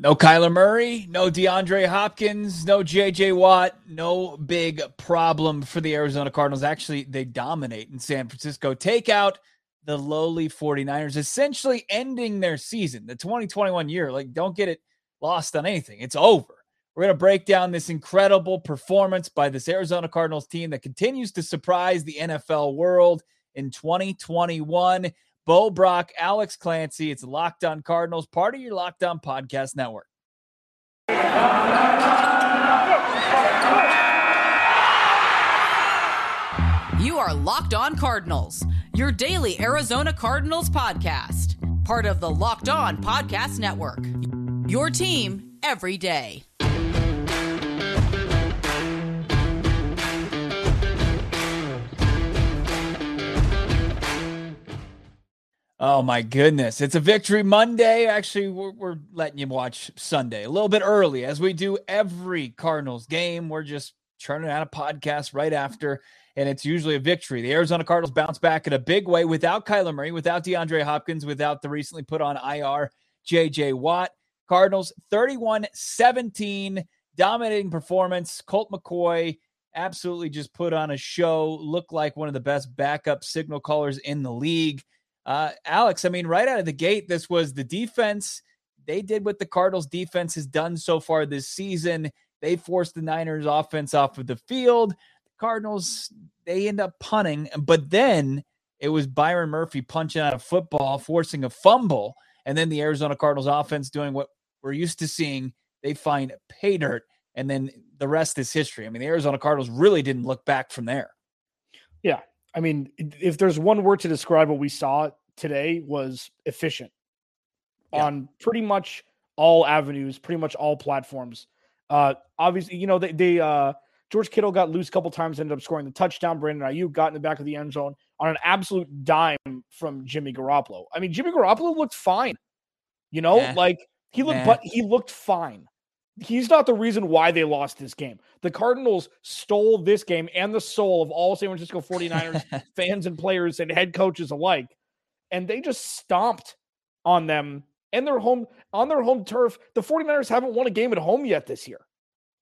No Kyler Murray, no DeAndre Hopkins, no JJ Watt, no big problem for the Arizona Cardinals. Actually, they dominate in San Francisco. Take out the lowly 49ers, essentially ending their season, the 2021 year. Like, don't get it lost on anything. It's over. We're going to break down this incredible performance by this Arizona Cardinals team that continues to surprise the NFL world in 2021. Bo Brock, Alex Clancy. It's Locked On Cardinals, part of your Locked On Podcast Network. You are Locked On Cardinals, your daily Arizona Cardinals podcast, part of the Locked On Podcast Network. Your team every day. Oh my goodness. It's a victory Monday. Actually, we're, we're, letting you watch Sunday a little bit early as we do every Cardinals game. We're just churning out a podcast right after, and it's usually a victory. The Arizona Cardinals bounce back in a big way without Kyler Murray, without DeAndre Hopkins, without the recently put on IR JJ Watt. Cardinals 31 17, dominating performance. Colt McCoy absolutely just put on a show, looked like one of the best backup signal callers in the league. Uh, Alex, I mean, right out of the gate, this was the defense. They did what the Cardinals defense has done so far this season. They forced the Niners offense off of the field. The Cardinals, they end up punting, but then it was Byron Murphy punching out a football, forcing a fumble, and then the Arizona Cardinals offense doing what we're used to seeing. They find pay dirt, and then the rest is history. I mean, the Arizona Cardinals really didn't look back from there. Yeah, I mean, if there's one word to describe what we saw today was efficient yeah. on pretty much all avenues, pretty much all platforms. Uh, obviously, you know, they, they uh, George Kittle got loose a couple times, ended up scoring the touchdown. Brandon Aiyuk got in the back of the end zone on an absolute dime from Jimmy Garoppolo. I mean, Jimmy Garoppolo looked fine. You know, like he looked, but he looked fine he's not the reason why they lost this game. The Cardinals stole this game and the soul of all San Francisco 49ers fans and players and head coaches alike. And they just stomped on them and their home on their home turf. The 49ers haven't won a game at home yet this year.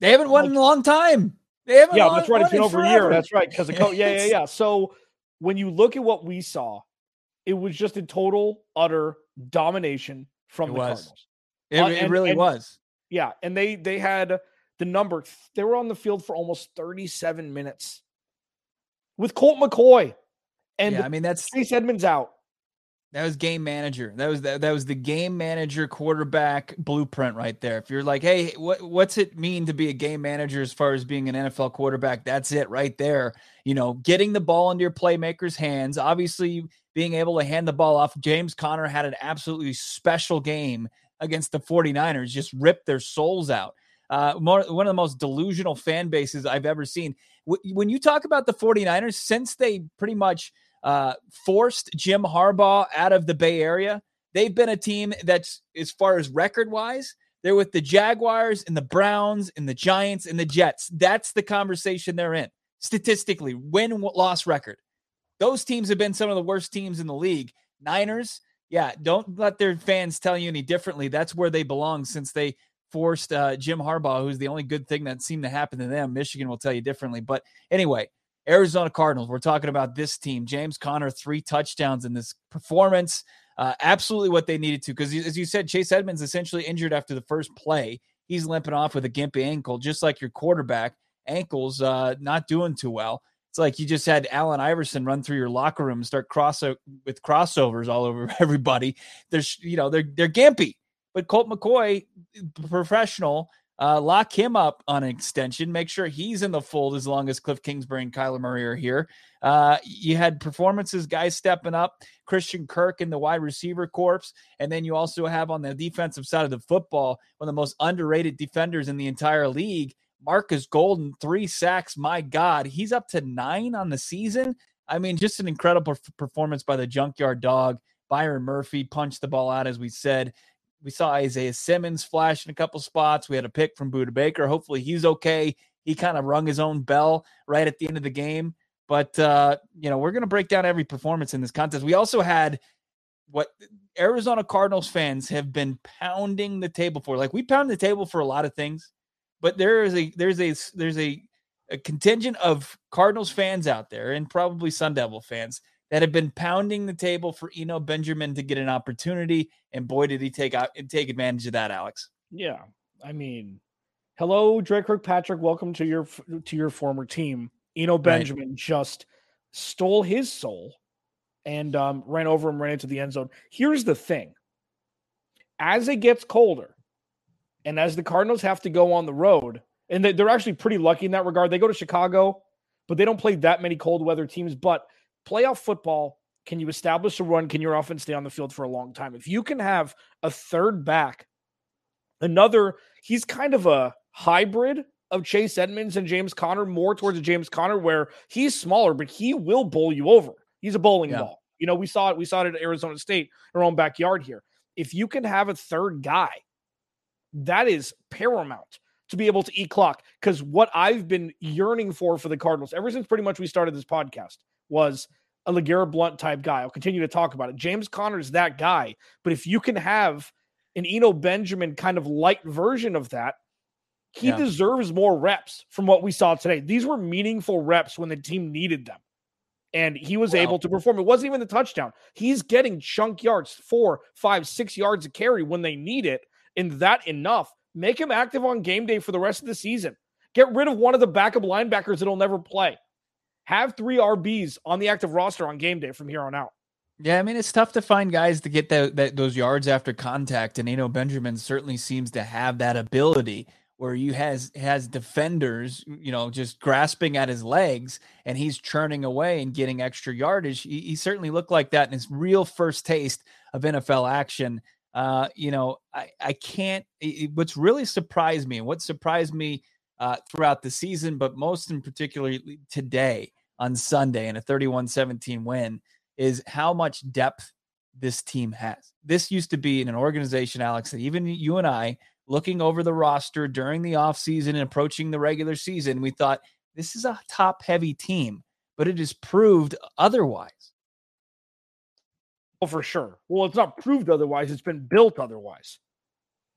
They haven't won like, in a long time. They haven't Yeah, that's right. It's been over forever. a year. That's right. Because co- yeah, yeah, yeah. So when you look at what we saw, it was just a total, utter domination from it the was. Cardinals. It, uh, it really and, was. Yeah, and they they had the number. They were on the field for almost 37 minutes with Colt McCoy, and yeah, I mean that's Chase Edmonds out. That was game manager. That was that, that was the game manager quarterback blueprint right there. If you're like, hey, what what's it mean to be a game manager as far as being an NFL quarterback? That's it right there. You know, getting the ball into your playmakers' hands. Obviously, being able to hand the ball off. James Conner had an absolutely special game against the 49ers, just ripped their souls out. Uh, more, one of the most delusional fan bases I've ever seen. W- when you talk about the 49ers, since they pretty much uh, forced Jim Harbaugh out of the Bay Area, they've been a team that's, as far as record wise, they're with the Jaguars and the Browns and the Giants and the Jets. That's the conversation they're in statistically, win loss record. Those teams have been some of the worst teams in the league. Niners, yeah, don't let their fans tell you any differently. That's where they belong since they forced uh, Jim Harbaugh, who's the only good thing that seemed to happen to them. Michigan will tell you differently. But anyway, Arizona Cardinals, we're talking about this team. James Conner, three touchdowns in this performance. Uh, absolutely what they needed to. Because as you said, Chase Edmonds essentially injured after the first play. He's limping off with a gimpy ankle, just like your quarterback. Ankles uh, not doing too well. It's like you just had Allen Iverson run through your locker room and start cross with crossovers all over everybody. There's, you know, they're they're gimpy. But Colt McCoy, professional, uh, lock him up on an extension. Make sure he's in the fold as long as Cliff Kingsbury and Kyler Murray are here. Uh, you had performances, guys stepping up, Christian Kirk in the wide receiver corps. And then you also have on the defensive side of the football, one of the most underrated defenders in the entire league Marcus Golden, three sacks. My God, he's up to nine on the season. I mean, just an incredible performance by the junkyard dog. Byron Murphy punched the ball out, as we said. We saw Isaiah Simmons flash in a couple spots. We had a pick from Budda Baker. Hopefully, he's okay. He kind of rung his own bell right at the end of the game. But, uh, you know, we're going to break down every performance in this contest. We also had what Arizona Cardinals fans have been pounding the table for. Like we pound the table for a lot of things, but there is a there's a there's a, a contingent of Cardinals fans out there and probably Sun Devil fans that have been pounding the table for Eno Benjamin to get an opportunity. And boy, did he take out take advantage of that, Alex. Yeah, I mean, hello, Dre Kirkpatrick. Welcome to your to your former team. Eno Benjamin right. just stole his soul and um, ran over him, ran into the end zone. Here's the thing: as it gets colder, and as the Cardinals have to go on the road, and they're actually pretty lucky in that regard. They go to Chicago, but they don't play that many cold weather teams. But playoff football, can you establish a run? Can your offense stay on the field for a long time? If you can have a third back, another, he's kind of a hybrid of Chase Edmonds and James Conner, more towards a James Conner, where he's smaller, but he will bowl you over. He's a bowling yeah. ball. You know, we saw it. We saw it at Arizona State, our own backyard here. If you can have a third guy, that is paramount to be able to eat clock. Because what I've been yearning for for the Cardinals ever since pretty much we started this podcast was a LeGarrette Blount type guy. I'll continue to talk about it. James Conner's that guy. But if you can have an Eno Benjamin kind of light version of that, he yeah. deserves more reps from what we saw today. These were meaningful reps when the team needed them and he was able to perform. It wasn't even the touchdown. He's getting chunk yards, four, five, six yards of carry when they need it, and that enough. Make him active on game day for the rest of the season. Get rid of one of the backup linebackers that'll never play. Have three RBs on the active roster on game day from here on out. Yeah, I mean it's tough to find guys to get that, those yards after contact, and Eno Benjamin certainly seems to have that ability where you has has defenders, you know, just grasping at his legs and he's churning away and getting extra yardage. He, he certainly looked like that in his real first taste of NFL action. Uh, you know, I, I can't. It, what's really surprised me and what surprised me uh, throughout the season, but most in particular today on Sunday in a 31 17 win, is how much depth this team has. This used to be in an organization, Alex, that even you and I looking over the roster during the offseason and approaching the regular season, we thought this is a top heavy team, but it has proved otherwise. Well, for sure. Well, it's not proved otherwise, it's been built otherwise.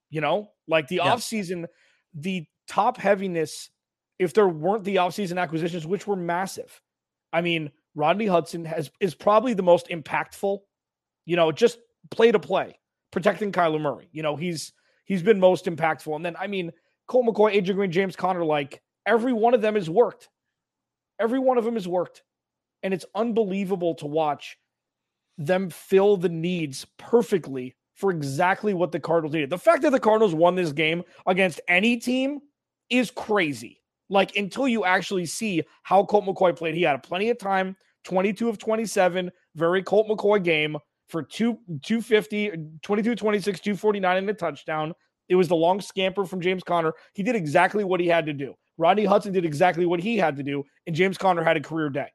You know, like the yeah. offseason, the top heaviness, if there weren't the offseason acquisitions, which were massive. I mean, Rodney Hudson has is probably the most impactful, you know, just play to play, protecting Kyler Murray. You know, he's he's been most impactful. And then, I mean, Colt McCoy, AJ Green, James Conner, like every one of them has worked. Every one of them has worked. And it's unbelievable to watch them fill the needs perfectly for exactly what the Cardinals needed. The fact that the Cardinals won this game against any team is crazy. Like until you actually see how Colt McCoy played, he had plenty of time, 22 of 27, very Colt McCoy game for two 250, 22, 26, 249 and a touchdown. It was the long scamper from James Conner. He did exactly what he had to do. Rodney Hudson did exactly what he had to do, and James Conner had a career day.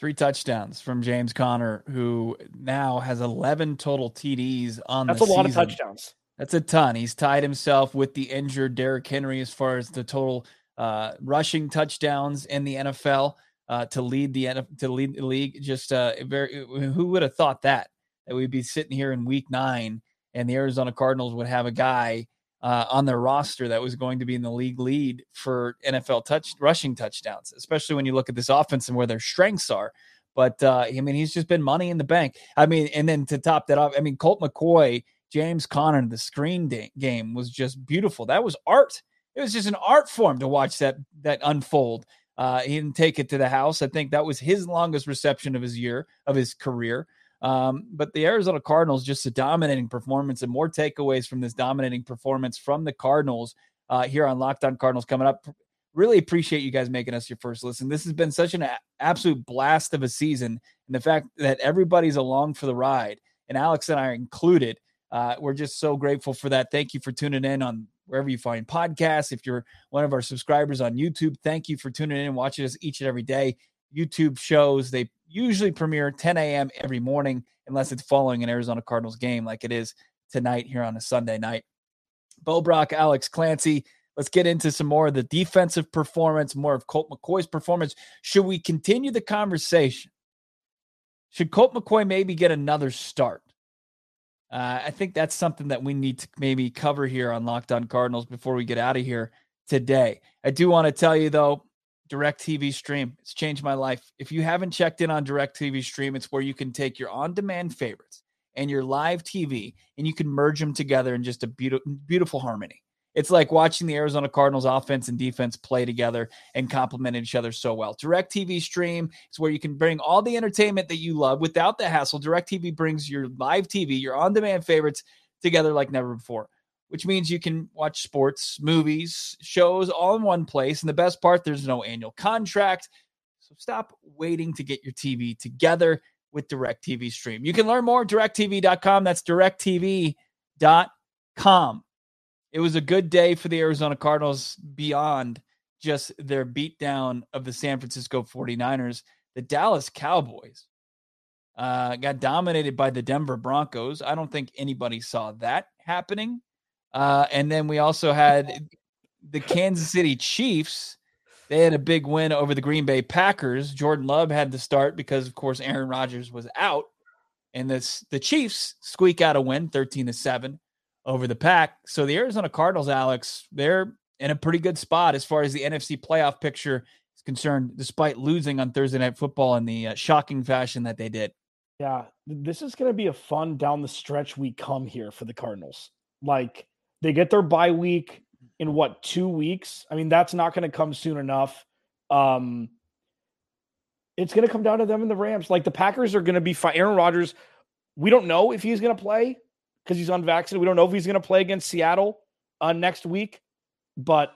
Three touchdowns from James Conner, who now has 11 total TDs on. That's a lot of touchdowns. That's a ton. He's tied himself with the injured Derrick Henry as far as the total uh, rushing touchdowns in the NFL uh, to lead the to lead the league. Just uh, very, who would have thought that that we'd be sitting here in Week Nine and the Arizona Cardinals would have a guy uh, on their roster that was going to be in the league lead for NFL touch rushing touchdowns, especially when you look at this offense and where their strengths are. But uh, I mean, he's just been money in the bank. I mean, and then to top that off, I mean, Colt McCoy, James Conner, the screen da- game was just beautiful. That was art. It was just an art form to watch that that unfold. Uh, he didn't take it to the house. I think that was his longest reception of his year of his career. Um, but the Arizona Cardinals just a dominating performance and more takeaways from this dominating performance from the Cardinals uh, here on Locked On Cardinals coming up. Really appreciate you guys making us your first listen. This has been such an a- absolute blast of a season, and the fact that everybody's along for the ride, and Alex and I are included. Uh, we're just so grateful for that. Thank you for tuning in on wherever you find podcasts. If you're one of our subscribers on YouTube, thank you for tuning in and watching us each and every day. YouTube shows they usually premiere 10 a.m. every morning, unless it's following an Arizona Cardinals game like it is tonight here on a Sunday night. Bo Brock, Alex Clancy. Let's get into some more of the defensive performance, more of Colt McCoy's performance. Should we continue the conversation Should Colt McCoy maybe get another start? Uh, I think that's something that we need to maybe cover here on Locked On Cardinals before we get out of here today. I do want to tell you though, DirecTV Stream, it's changed my life. If you haven't checked in on DirecTV Stream, it's where you can take your on-demand favorites and your live TV and you can merge them together in just a beautiful, beautiful harmony. It's like watching the Arizona Cardinals offense and defense play together and complement each other so well. DirecTV Stream is where you can bring all the entertainment that you love without the hassle. DirecTV brings your live TV, your on demand favorites together like never before, which means you can watch sports, movies, shows all in one place. And the best part, there's no annual contract. So stop waiting to get your TV together with DirecTV Stream. You can learn more at directv.com. That's directv.com it was a good day for the Arizona Cardinals beyond just their beatdown of the San Francisco 49ers. The Dallas Cowboys uh, got dominated by the Denver Broncos. I don't think anybody saw that happening. Uh, and then we also had the Kansas City Chiefs. They had a big win over the Green Bay Packers. Jordan Love had to start because, of course, Aaron Rodgers was out. And this the Chiefs squeak out a win, 13 to 7 over the pack. So the Arizona Cardinals, Alex, they're in a pretty good spot as far as the NFC playoff picture is concerned, despite losing on Thursday Night Football in the uh, shocking fashion that they did. Yeah, this is going to be a fun down the stretch we come here for the Cardinals. Like they get their bye week in what two weeks? I mean, that's not going to come soon enough. Um, it's going to come down to them and the Rams. Like the Packers are going to be fine. Aaron Rodgers, we don't know if he's going to play because he's unvaccinated. We don't know if he's going to play against Seattle uh, next week, but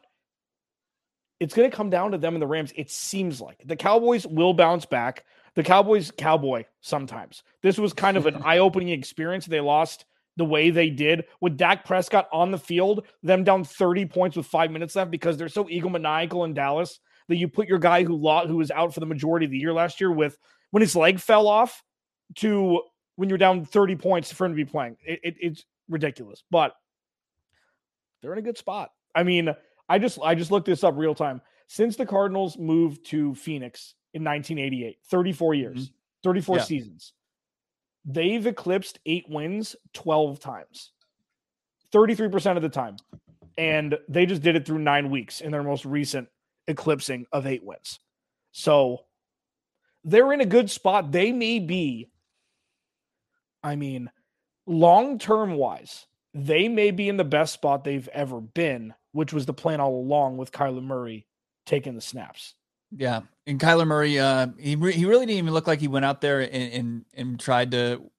it's going to come down to them and the Rams. It seems like the Cowboys will bounce back. The Cowboys, cowboy sometimes. This was kind of an eye opening experience. They lost the way they did with Dak Prescott on the field, them down 30 points with five minutes left because they're so egomaniacal in Dallas that you put your guy who lost, who was out for the majority of the year last year with when his leg fell off to when you're down 30 points for him to be playing. It, it, it's ridiculous, but they're in a good spot. I mean, I just I just looked this up real time. Since the Cardinals moved to Phoenix in 1988, 34 years, mm-hmm. 34 yeah. seasons, they've eclipsed eight wins 12 times, 33% of the time. And they just did it through nine weeks in their most recent eclipsing of eight wins. So they're in a good spot. They may be I mean, long term wise, they may be in the best spot they've ever been, which was the plan all along with Kyler Murray taking the snaps. Yeah, and Kyler Murray, uh, he re- he really didn't even look like he went out there and and, and tried to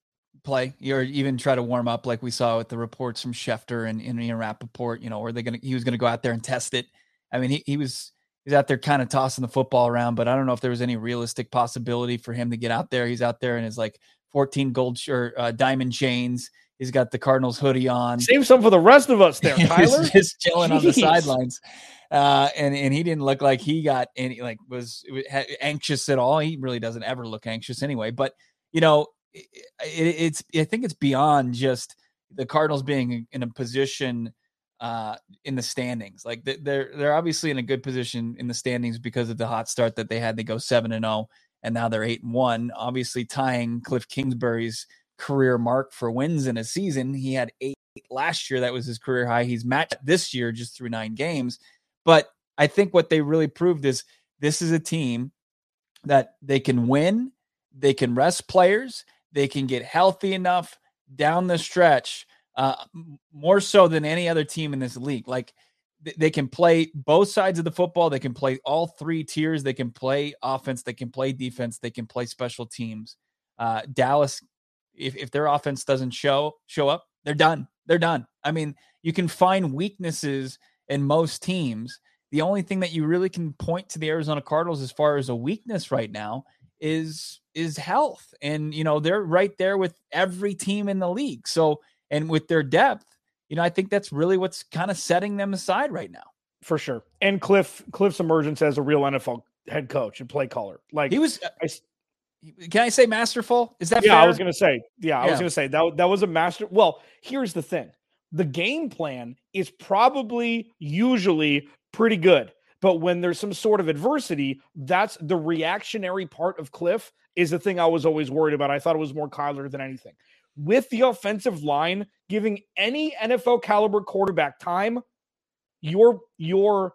play or even try to warm up like we saw with the reports from Schefter and, and Ian Rapoport. You know, were they gonna he was gonna go out there and test it. I mean, he he was he's out there kind of tossing the football around, but I don't know if there was any realistic possibility for him to get out there. He's out there in his like 14 gold shirt, uh, diamond chains. He's got the Cardinals hoodie on. Save some for the rest of us there, Kyler. just chilling Jeez. on the sidelines. Uh, and and he didn't look like he got any like was anxious at all. He really doesn't ever look anxious anyway. But you know, it, it's I think it's beyond just the Cardinals being in a position uh, in the standings. Like they're they're obviously in a good position in the standings because of the hot start that they had. They go seven and zero. Oh and now they're eight and one, obviously tying Cliff Kingsbury's career mark for wins in a season. He had eight last year. That was his career high. He's matched this year just through nine games. But I think what they really proved is this is a team that they can win, they can rest players, they can get healthy enough down the stretch, uh, more so than any other team in this league. Like they can play both sides of the football. They can play all three tiers. They can play offense. They can play defense. They can play special teams. Uh, Dallas, if, if their offense doesn't show show up, they're done. They're done. I mean, you can find weaknesses in most teams. The only thing that you really can point to the Arizona Cardinals as far as a weakness right now is is health, and you know they're right there with every team in the league. So, and with their depth, you know, I think that's really what's kind of setting them aside right now. For sure. And Cliff Cliff's emergence as a real NFL head coach and play caller. Like he was uh, I, can I say masterful? Is that yeah? Fair? I was gonna say yeah. I yeah. was gonna say that that was a master. Well, here's the thing: the game plan is probably usually pretty good, But when there's some sort of adversity, that's the reactionary part of Cliff is the thing I was always worried about. I thought it was more Kyler than anything. With the offensive line giving any NFL caliber quarterback time, your your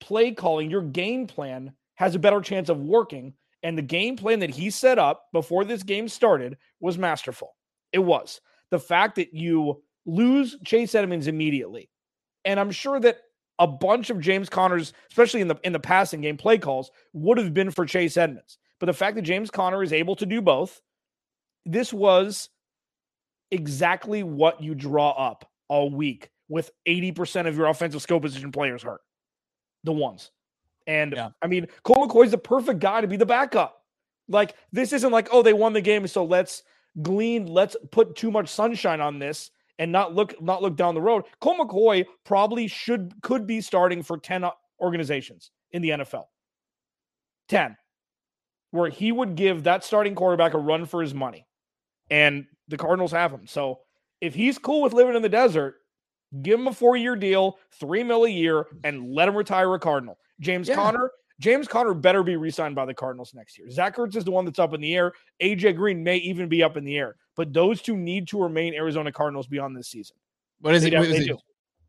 play calling, your game plan has a better chance of working. And the game plan that he set up before this game started was masterful. It was. The fact that you lose Chase Edmonds immediately. And I'm sure that a bunch of James Conner's, especially in the in the passing game play calls, would have been for Chase Edmonds. But the fact that James Conner is able to do both, this was exactly what you draw up all week with 80% of your offensive skill position players hurt. The ones. And yeah. I mean, Colt McCoy's the perfect guy to be the backup. Like, this isn't like, oh, they won the game, so let's glean, let's put too much sunshine on this and not look not look down the road. Colt McCoy probably should could be starting for 10 uh, organizations in the NFL. 10 where he would give that starting quarterback a run for his money. And the Cardinals have him. So if he's cool with living in the desert, give him a four year deal, three mil a year, and let him retire a Cardinal. James yeah. Conner, James Conner better be re signed by the Cardinals next year. Zach Ertz is the one that's up in the air. AJ Green may even be up in the air, but those two need to remain Arizona Cardinals beyond this season. What is they it? it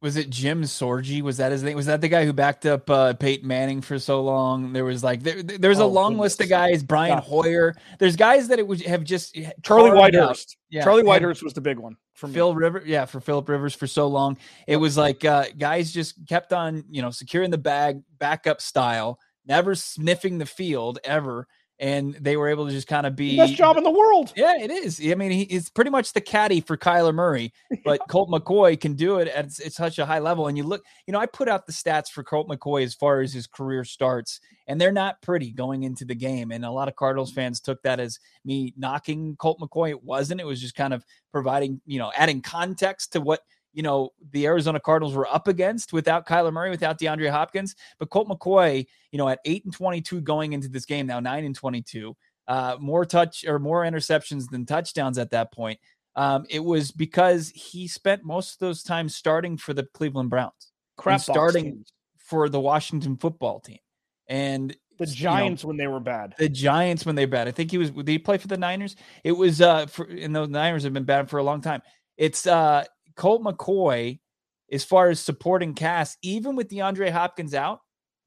was it Jim Sorgi? Was that his name? Was that the guy who backed up uh, Peyton Manning for so long? There was like there, there's a oh, long goodness. list of guys. Brian. Hoyer. There's guys that it would have just Charlie Whitehurst. Yeah, Charlie Whitehurst was the big one for Phil River. Yeah, for Philip Rivers for so long. It was like uh, guys just kept on you know securing the bag, backup style, never sniffing the field ever and they were able to just kind of be best job in the world. Yeah, it is. I mean, he, it's pretty much the caddy for Kyler Murray, but Colt McCoy can do it at, at such a high level. And you look, you know, I put out the stats for Colt McCoy as far as his career starts, and they're not pretty going into the game. And a lot of Cardinals mm. fans took that as me knocking Colt McCoy. It wasn't. It was just kind of providing, you know, adding context to what you know, the Arizona Cardinals were up against without Kyler Murray, without DeAndre Hopkins. But Colt McCoy, you know, at 8 and 22 going into this game, now 9 and 22, uh, more touch or more interceptions than touchdowns at that point. Um, it was because he spent most of those times starting for the Cleveland Browns, crap starting for the Washington football team. And the Giants you know, when they were bad. The Giants when they were bad. I think he was. Did he play for the Niners? It was. Uh, for and those Niners have been bad for a long time. It's uh, Colt McCoy, as far as supporting cast, even with DeAndre Hopkins out,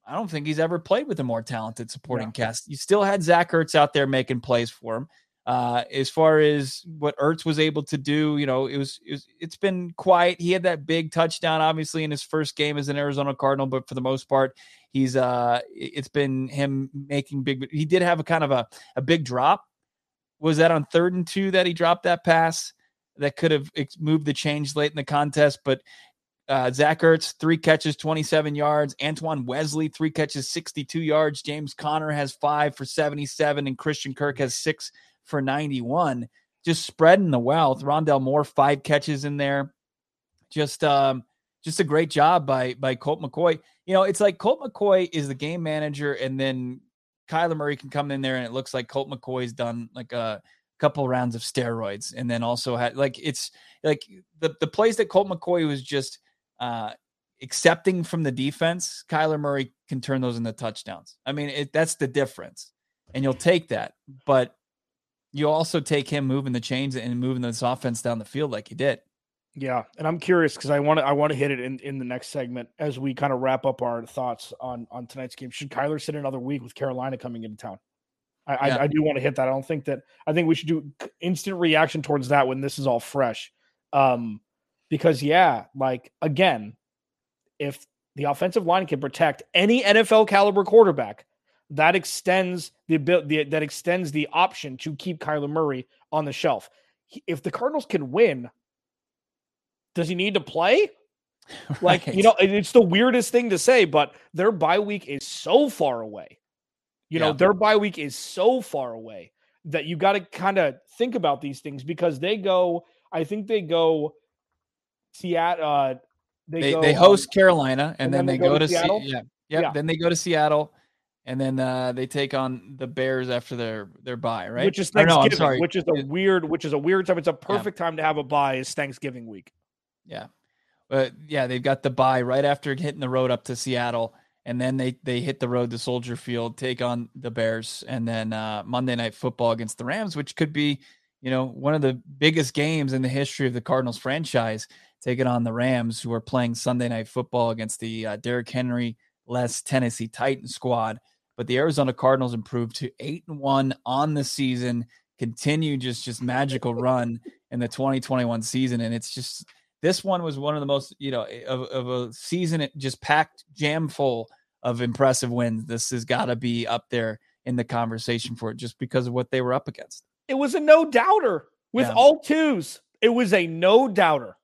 I don't think he's ever played with a more talented supporting yeah. cast. You still had Zach Ertz out there making plays for him. Uh, as far as what Ertz was able to do, you know, it was, it was it's been quiet. He had that big touchdown, obviously, in his first game as an Arizona Cardinal, but for the most part, he's uh, it's been him making big. He did have a kind of a a big drop. Was that on third and two that he dropped that pass? That could have moved the change late in the contest. But uh, Zach Ertz, three catches, 27 yards. Antoine Wesley, three catches, 62 yards. James Conner has five for 77, and Christian Kirk has six for 91. Just spreading the wealth. Rondale Moore, five catches in there. Just um, just a great job by by Colt McCoy. You know, it's like Colt McCoy is the game manager, and then Kyler Murray can come in there, and it looks like Colt McCoy's done like a couple rounds of steroids and then also had like it's like the the plays that Colt McCoy was just uh accepting from the defense, Kyler Murray can turn those into touchdowns. I mean, it, that's the difference. And you'll take that, but you also take him moving the chains and moving this offense down the field like he did. Yeah, and I'm curious because I want to I want to hit it in, in the next segment as we kind of wrap up our thoughts on on tonight's game. Should Kyler sit another week with Carolina coming into town? I, yeah. I, I, do want to hit that. I don't think that I think we should do instant reaction towards that when this is all fresh. Um, because yeah, like again, if the offensive line can protect any NFL caliber quarterback, that extends the ability that extends the option to keep Kyler Murray on the shelf. If the Cardinals can win, does he need to play? Like, right. you know, it's the weirdest thing to say, but their bye week is so far away. You know, their bye week is so far away that you got to kind of think about these things because they go, I think they go Seattle. Uh, they they, go, they host um, Carolina and, and then, then, they, go, go to, Seattle. Se- yeah, yep. yeah. Then they go to Seattle and then uh, they take on the Bears after their their bye, right? Which is Thanksgiving, no, which is a weird, which is a weird time. It's a perfect yeah. time to have a bye. Is Thanksgiving week? Yeah, but yeah, they've got the bye right after hitting the road up to Seattle, and then they they hit the road to Soldier Field, take on the Bears, and then uh, Monday Night Football against the Rams, which could be, you know, one of the biggest games in the history of the Cardinals franchise, taking on the Rams, who are playing Sunday Night Football against the uh, Derrick Henry less Tennessee Titan squad. But the Arizona Cardinals improved to eight and one on the season, continue just just magical run in the 2021 season, and it's just this one was one of the most, you know, eh, of, of a season just packed jam full of impressive wins. This has got to be up there in the conversation for it just because of what they were up against. It was a no doubter with yeah. all twos. It was a no doubter.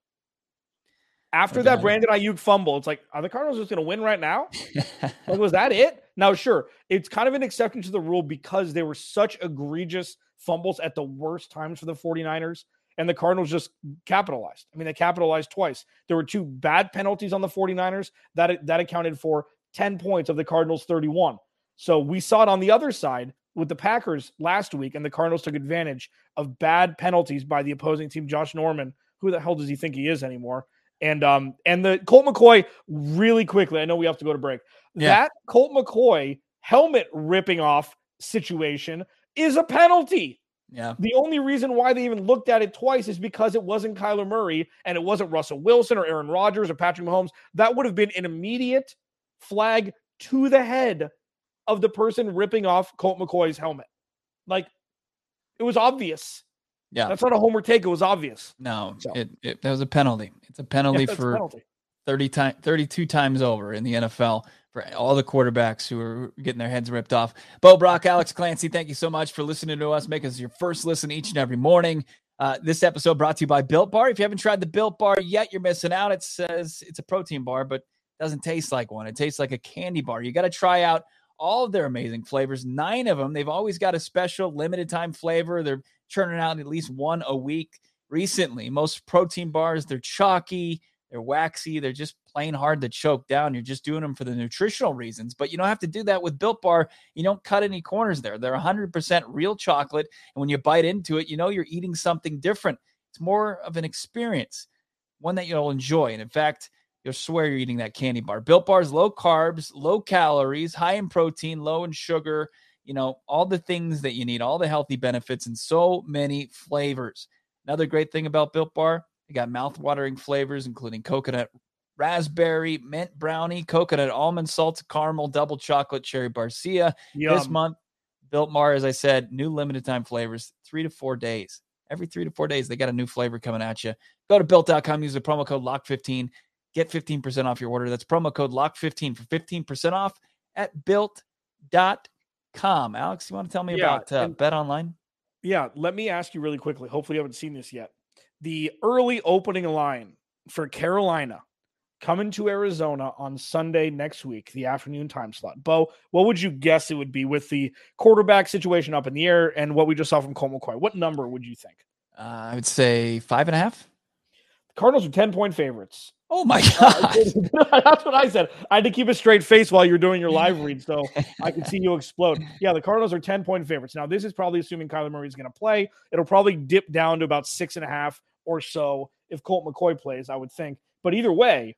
After that Brandon Aiyuk fumble, it's like, are the Cardinals just going to win right now? like, was that it? Now, sure, it's kind of an exception to the rule because there were such egregious fumbles at the worst times for the 49ers and the Cardinals just capitalized. I mean, they capitalized twice. There were two bad penalties on the 49ers that that accounted for 10 points of the Cardinals 31. So we saw it on the other side with the Packers last week, and the Cardinals took advantage of bad penalties by the opposing team. Josh Norman, who the hell does he think he is anymore? And um and the Colt McCoy really quickly. I know we have to go to break. Yeah. That Colt McCoy helmet ripping off situation is a penalty. Yeah. The only reason why they even looked at it twice is because it wasn't Kyler Murray and it wasn't Russell Wilson or Aaron Rodgers or Patrick Mahomes. That would have been an immediate flag to the head of the person ripping off Colt McCoy's helmet. Like it was obvious. Yeah. That's not a homer take. It was obvious. No, so. it, it that was a penalty. It's a penalty yeah, for a penalty. 30 time 32 times over in the NFL for all the quarterbacks who are getting their heads ripped off. Bo Brock, Alex Clancy, thank you so much for listening to us. Make us your first listen each and every morning. Uh, this episode brought to you by Built Bar. If you haven't tried the Built Bar yet, you're missing out. It says it's a protein bar, but doesn't taste like one. It tastes like a candy bar. You got to try out all of their amazing flavors. Nine of them. They've always got a special limited time flavor. They're churning out at least one a week. Recently, most protein bars they're chalky they're waxy. They're just plain hard to choke down. You're just doing them for the nutritional reasons, but you don't have to do that with Built Bar. You don't cut any corners there. They're 100% real chocolate. And when you bite into it, you know you're eating something different. It's more of an experience, one that you'll enjoy. And in fact, you'll swear you're eating that candy bar. Built Bar is low carbs, low calories, high in protein, low in sugar, you know, all the things that you need, all the healthy benefits, and so many flavors. Another great thing about Built Bar, they got mouth-watering flavors, including coconut raspberry, mint brownie, coconut almond salted caramel, double chocolate, cherry barcia. Yum. This month, Built Bar, as I said, new limited time flavors, three to four days. Every three to four days, they got a new flavor coming at you. Go to built.com, use the promo code LOCK15, get 15% off your order. That's promo code LOCK15 for 15% off at built.com. Alex, you want to tell me yeah, about uh, Bet Online? Yeah, let me ask you really quickly. Hopefully, you haven't seen this yet the early opening line for Carolina coming to Arizona on Sunday next week, the afternoon time slot. Bo, what would you guess it would be with the quarterback situation up in the air and what we just saw from Colt McCoy? What number would you think? Uh, I would say five and a half. The Cardinals are 10 point favorites. Oh my God. That's what I said. I had to keep a straight face while you're doing your live read so I could see you explode. Yeah, the Cardinals are 10 point favorites. Now, this is probably assuming Kyler Murray is going to play. It'll probably dip down to about six and a half or so if Colt McCoy plays, I would think. But either way,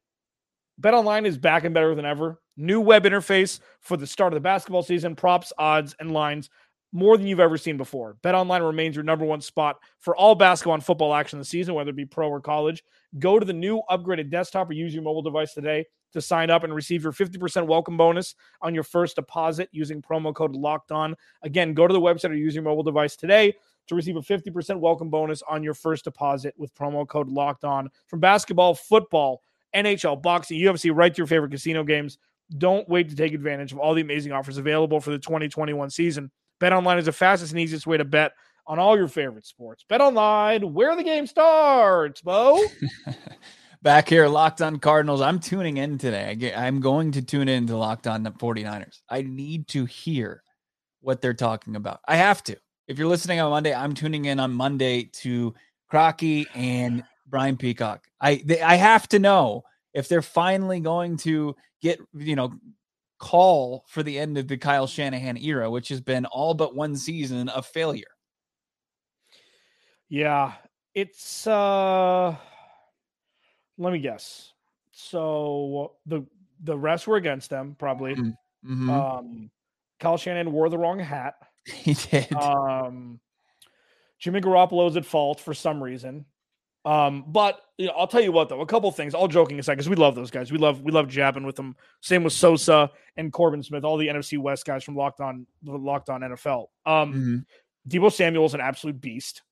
Bet Online is back and better than ever. New web interface for the start of the basketball season, props, odds, and lines more than you've ever seen before. Bet Online remains your number one spot for all basketball and football action this season, whether it be pro or college. Go to the new upgraded desktop or use your mobile device today to sign up and receive your 50% welcome bonus on your first deposit using promo code locked on. Again, go to the website or use your mobile device today to receive a 50% welcome bonus on your first deposit with promo code locked on from basketball, football, NHL, boxing, UFC, right to your favorite casino games. Don't wait to take advantage of all the amazing offers available for the 2021 season. Bet online is the fastest and easiest way to bet on all your favorite sports. Bet online, where the game starts, Bo. Back here, Locked on Cardinals. I'm tuning in today. I'm going to tune in to Locked on the 49ers. I need to hear what they're talking about. I have to if you're listening on Monday, I'm tuning in on Monday to Crocky and Brian Peacock. I they, I have to know if they're finally going to get you know call for the end of the Kyle Shanahan era, which has been all but one season of failure. Yeah, it's uh let me guess. So the the rest were against them, probably. Mm-hmm. Um, Kyle Shanahan wore the wrong hat. he did. Um, Jimmy Garoppolo's at fault for some reason. Um, but you know, I'll tell you what though, a couple things. All joking aside, because we love those guys. We love we love jabbing with them. Same with Sosa and Corbin Smith, all the NFC West guys from Locked On Locked On NFL. Um, Mhm. Deebo Samuel is an absolute beast.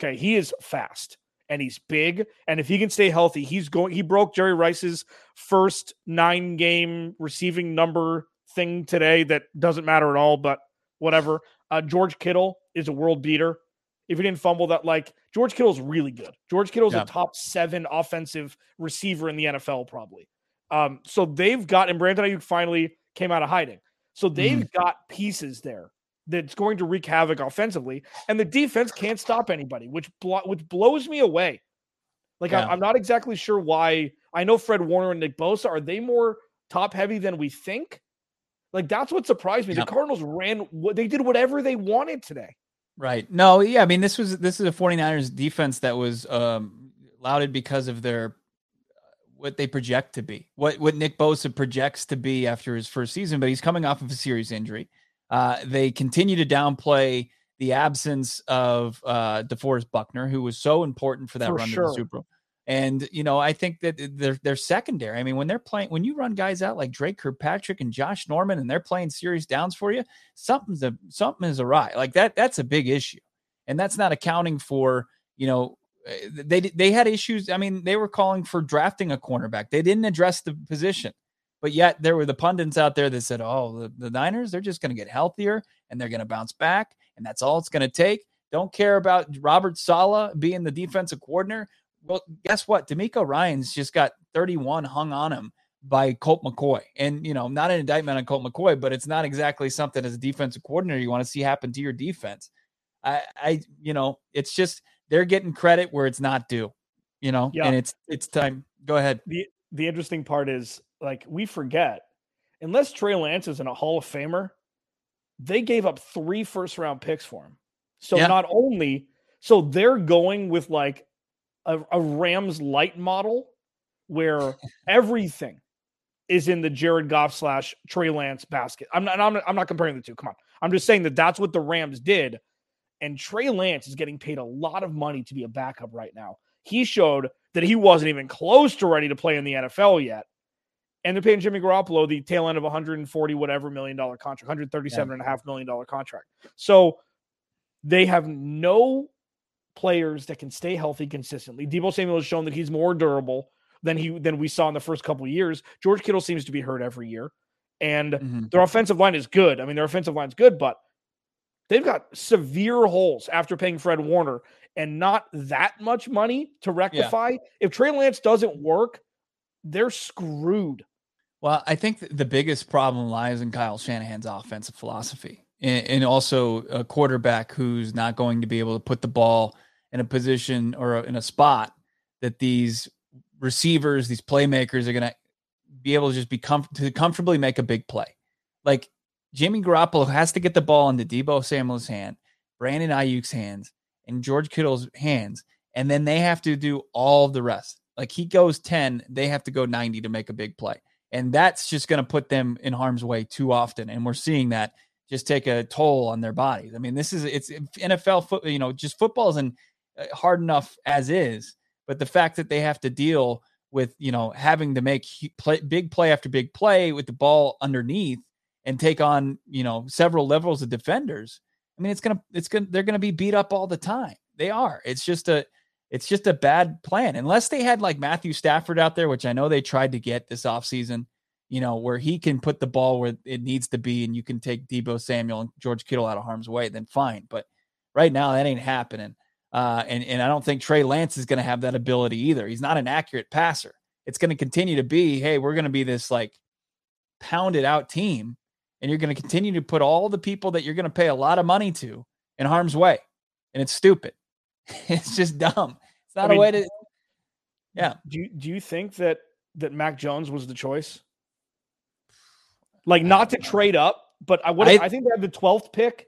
Okay, he is fast and he's big, and if he can stay healthy, he's going. He broke Jerry Rice's first nine game receiving number thing today. That doesn't matter at all, but whatever. Uh, George Kittle is a world beater. If he didn't fumble that, like George Kittle's really good. George Kittle's Yeah. a top seven offensive receiver in the NFL, probably. Um, so they've got, and Brandon Aiyuk finally came out of hiding. So they've got pieces there that's going to wreak havoc offensively, and the defense can't stop anybody, which blo- which blows me away. Like Yeah. I, I'm not exactly sure why. I know Fred Warner and Nick Bosa are they more top heavy than we think? Like that's what surprised me. Yeah. The Cardinals ran what they did whatever they wanted today. Right. No, yeah, I mean this was this is a 49ers defense that was um lauded because of their what they project to be. What what Nick Bosa projects to be after his first season, but he's coming off of a serious injury. Uh they continue to downplay the absence of uh DeForest Buckner, who was so important for that For run to the Super Bowl. And you know, I think that they're they're secondary. I mean, when they're playing, when you run guys out like Dre Kirkpatrick and Josh Norman, and they're playing serious downs for you, something's a something is awry. Like that, that's a big issue, and that's not accounting for you know eh, they they had issues. I mean, they were calling for drafting a cornerback. They didn't address the position, but yet there were the pundits out there that said, "Oh, the, the Niners, they're just going to get healthier and they're going to bounce back, and that's all it's going to take." Don't care about Robert Saleh being the defensive coordinator. Well, guess what? DeMeco Ryans just got 31 hung on him by Colt McCoy. And, you know, not an indictment on Colt McCoy, but it's not exactly something as a defensive coordinator you want to see happen to your defense. I, I, you know, it's just they're getting credit where it's not due, you know, Yeah. and it's, it's time. Go ahead. the the interesting part is like we forget unless Trey Lance is in a Hall of Famer, they gave up three first round picks for him. So Yeah. not only so they're going with like a, a Rams light model where everything is in the Jared Goff slash Trey Lance basket. I'm not, I'm not I'm not comparing the two. Come on, I'm just saying that that's what the Rams did. And Trey Lance is getting paid a lot of money to be a backup right now. He showed that he wasn't even close to ready to play in the NFL yet. And they're paying Jimmy Garoppolo the tail end of 140 whatever million dollar contract, 137 and a half million dollar contract. So they have no players that can stay healthy consistently. Deebo Samuel has shown that he's more durable than he than we saw in the first couple of years. George Kittle seems to be hurt every year. And Mhm. their offensive line is good. I mean, their offensive line's good, but they've got severe holes after paying Fred Warner and not that much money to rectify. If Trey Lance doesn't work, they're screwed. Well, I think the biggest problem lies in Kyle Shanahan's offensive philosophy, and, and also a quarterback who's not going to be able to put the ball in a position or in a spot that these receivers, these playmakers, are going to be able to just be com- to comfortably make a big play. Like Jimmy Garoppolo has to get the ball into Deebo Samuel's hand, Brandon Aiyuk's hands, and George Kittle's hands, and then they have to do all the rest. Like he goes 10, they have to go 90 to make a big play and that's just going to put them in harm's way too often and we're seeing that just take a toll on their bodies i mean this is it's nfl foot you know just football isn't uh, Uh, hard enough as is but the fact that they have to deal with you know having to make play, big play after big play with the ball underneath and take on you know several levels of defenders i mean it's gonna it's gonna they're gonna be beat up all the time they are it's just a it's just a bad plan unless they had like Matthew Stafford out there, which I know they tried to get this offseason, you know, where he can put the ball where it needs to be and you can take Deebo Samuel and George Kittle out of harm's way, then fine. But right now that ain't happening. Uh, and, and I don't think Trey Lance is going to have that ability either. He's not an accurate passer. It's going to continue to be, hey, we're going to be this like pounded out team, and you're going to continue to put all the people that you're going to pay a lot of money to in harm's way. And it's stupid. it's just dumb. It's not I a mean, way to. Yeah. Do you, do you think that that Mac Jones was the choice? Like not to trade up, but I would I- I, think they had the 12th pick.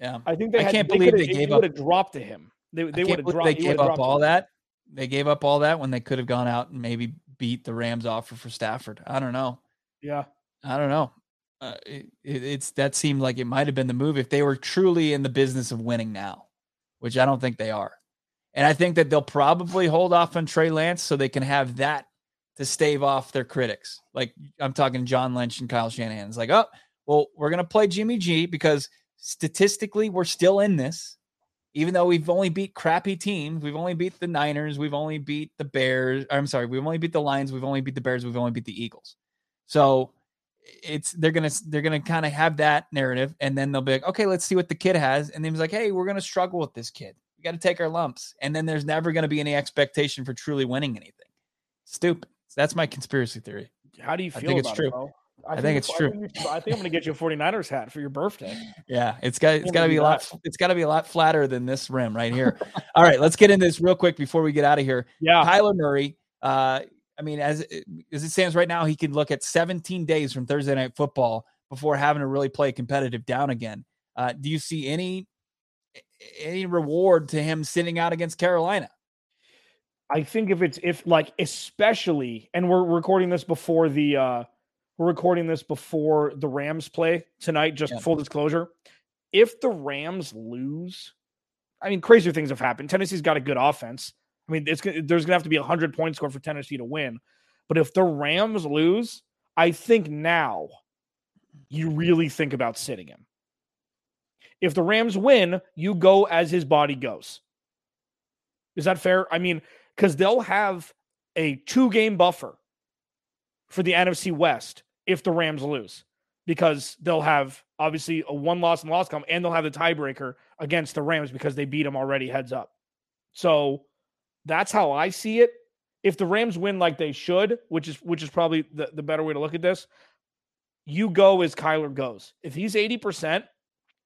Yeah. I think they I can't they believe they gave would up- have dropped to him. They they would have dropped they gave up all him. that. They gave up all that when they could have gone out and maybe beat the Rams offer for Stafford. I don't know. Yeah. I don't know. Uh, it, it's that seemed like it might have been the move if they were truly in the business of winning now, which I don't think they are. And I think that they'll probably hold off on Trey Lance so they can have that to stave off their critics. Like I'm talking John Lynch and Kyle Shanahan. It's like, oh, well, we're going to play Jimmy G because statistically we're still in this. Even though we've only beat crappy teams, we've only beat the Niners, we've only beat the Bears. I'm sorry, we've only beat the Lions, we've only beat the Bears, we've only beat the Eagles. So it's they're gonna they're gonna kind of have that narrative, and then they'll be like, okay, let's see what the kid has, and then he's like, hey, we're gonna struggle with this kid. We got to take our lumps, and then there's never gonna be any expectation for truly winning anything. Stupid. So that's my conspiracy theory. How do you feel I think it's true. It, I, I, think, it's true. I think, think I'm going to get you a 49ers hat for your birthday. Yeah, it's got it's got to be a lot. It's got to be a lot flatter than this rim right here. All right, let's get into this real quick before we get out of here. Yeah, Kyler Murray. Uh, I mean, as as it stands right now, he can look at 17 days from Thursday night football before having to really play competitive down again. Uh, do you see any any reward to him sitting out against Carolina? I think if it's if like especially, and we're recording this before the uh we're recording this before the Rams play tonight. Just yeah. full disclosure, if the Rams lose, I mean, crazier things have happened. Tennessee's got a good offense. I mean, it's there's gonna have to be a hundred points scored for Tennessee to win. But if the Rams lose, I think now you really think about sitting him. If the Rams win, you go as his body goes. Is that fair? I mean, because they'll have a two game buffer for the NFC West if the Rams lose, because they'll have obviously a one loss and loss come, and they'll have the tiebreaker against the Rams because they beat them already heads up. So that's how I see it. If the Rams win like they should, which is which is probably the, the better way to look at this, you go as Kyler goes. If he's 80%,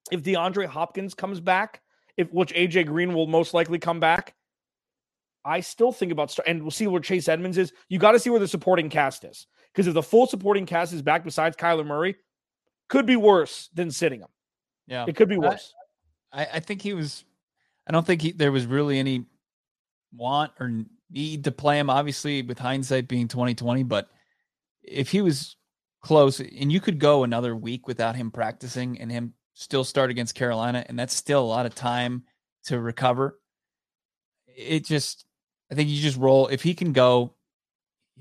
if DeAndre Hopkins comes back, if which AJ Green will most likely come back, I still think about and we'll see where Chase Edmonds is. You got to see where the supporting cast is because if the full supporting cast is back besides Kyler Murray, could be worse than sitting him. Yeah, it could be worse. I, I think he was. I don't think he, there was really any want or need to play him. Obviously, with hindsight being twenty twenty, but if he was close, and you could go another week without him practicing and him still start against Carolina, and that's still a lot of time to recover. It just I think you just roll. If he can go,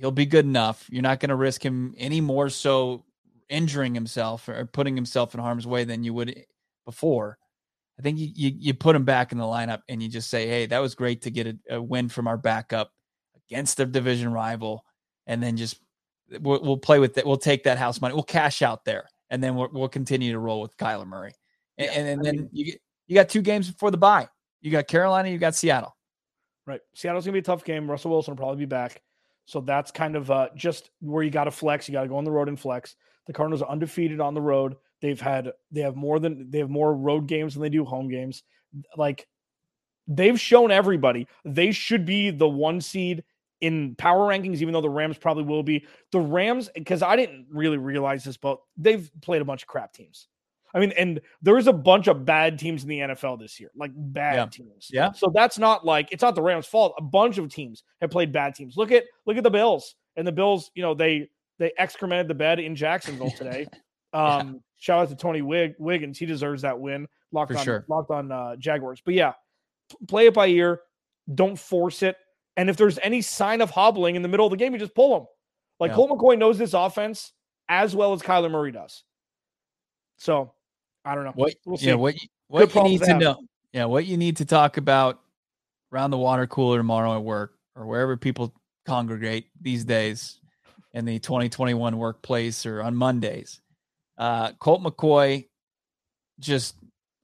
he'll be good enough. You're not going to risk him any more so injuring himself or putting himself in harm's way than you would before. I think you, you, you put him back in the lineup and you just say, hey, that was great to get a, a win from our backup against the division rival, and then just we'll, we'll play with it. We'll take that house money. We'll cash out there, and then we'll, we'll continue to roll with Kyler Murray. And, yeah, and, and then mean, you get you got two games before the bye. You got Carolina, you got Seattle. Right. Seattle's gonna be a tough game. Russell Wilson will probably be back. So that's kind of uh, just where you got to flex. You got to go on the road and flex. The Cardinals are undefeated on the road. They've had they have more than they have more road games than they do home games. Like they've shown everybody they should be the one seed in power rankings, even though the Rams probably will be. The Rams, because I didn't really realize this, but they've played a bunch of crap teams. I mean, and there's a bunch of bad teams in the NFL this year, like bad yeah. teams. Yeah. So that's not like it's not the Rams' fault. A bunch of teams have played bad teams. Look at look at the Bills. And the Bills, you know, they they excremented the bed in Jacksonville today. um, yeah. shout out to Tony Wig- Wiggins. He deserves that win. Locked For on sure. locked on uh, Jaguars. But yeah, play it by ear. Don't force it. And if there's any sign of hobbling in the middle of the game, you just pull them. Like yeah. Colt McCoy knows this offense as well as Kyler Murray does. So I don't know. What we'll yeah, what you, what you need to, to know. Yeah, what you need to talk about around the water cooler tomorrow at work or wherever people congregate these days in the 2021 workplace or on Mondays. Uh, Colt McCoy, just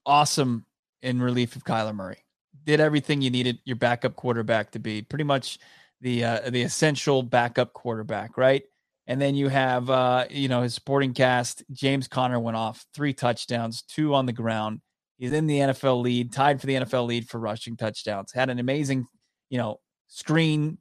awesome in relief of Kyler Murray. Did everything you needed your backup quarterback to be. Pretty much the uh, the essential backup quarterback, right? And then you have, uh, you know, his supporting cast. James Conner went off three touchdowns, two on the ground. He's in the NFL lead, tied for the NFL lead for rushing touchdowns. Had an amazing, you know, screen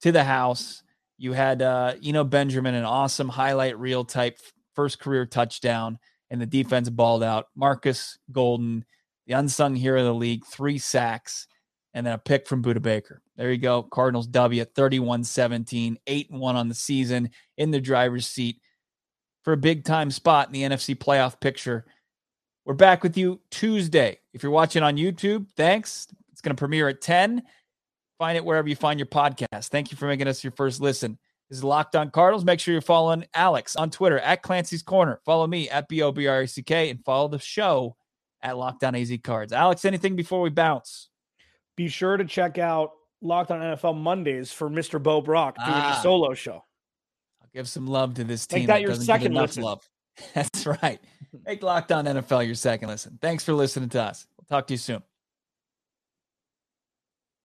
to the house. You had uh, Eno, Benjamin, an awesome highlight reel type first career touchdown, and the defense balled out. Marcus Golden, the unsung hero of the league, three sacks and then a pick from Budda Baker. There you go. Cardinals W 31 17, 8 1 on the season in the driver's seat. for a big time spot in the NFC playoff picture. We're back with you Tuesday. If you're watching on YouTube, thanks. It's going to premiere at 10. Find it wherever you find your podcast. Thank you for making us your first listen. This is Locked On Cardinals. Make sure you're following Alex on Twitter at Clancy's Corner. Follow me at B O B R A C K and follow the show at Locked On AZ Cards. Alex, anything before we bounce? Be sure to check out Locked On NFL Mondays for Mr. Bo Brack doing ah, a solo show. I'll give some love to this team. Make that, that your second listen. Love. That's right. Make Locked On NFL your second listen. Thanks for listening to us. We'll talk to you soon.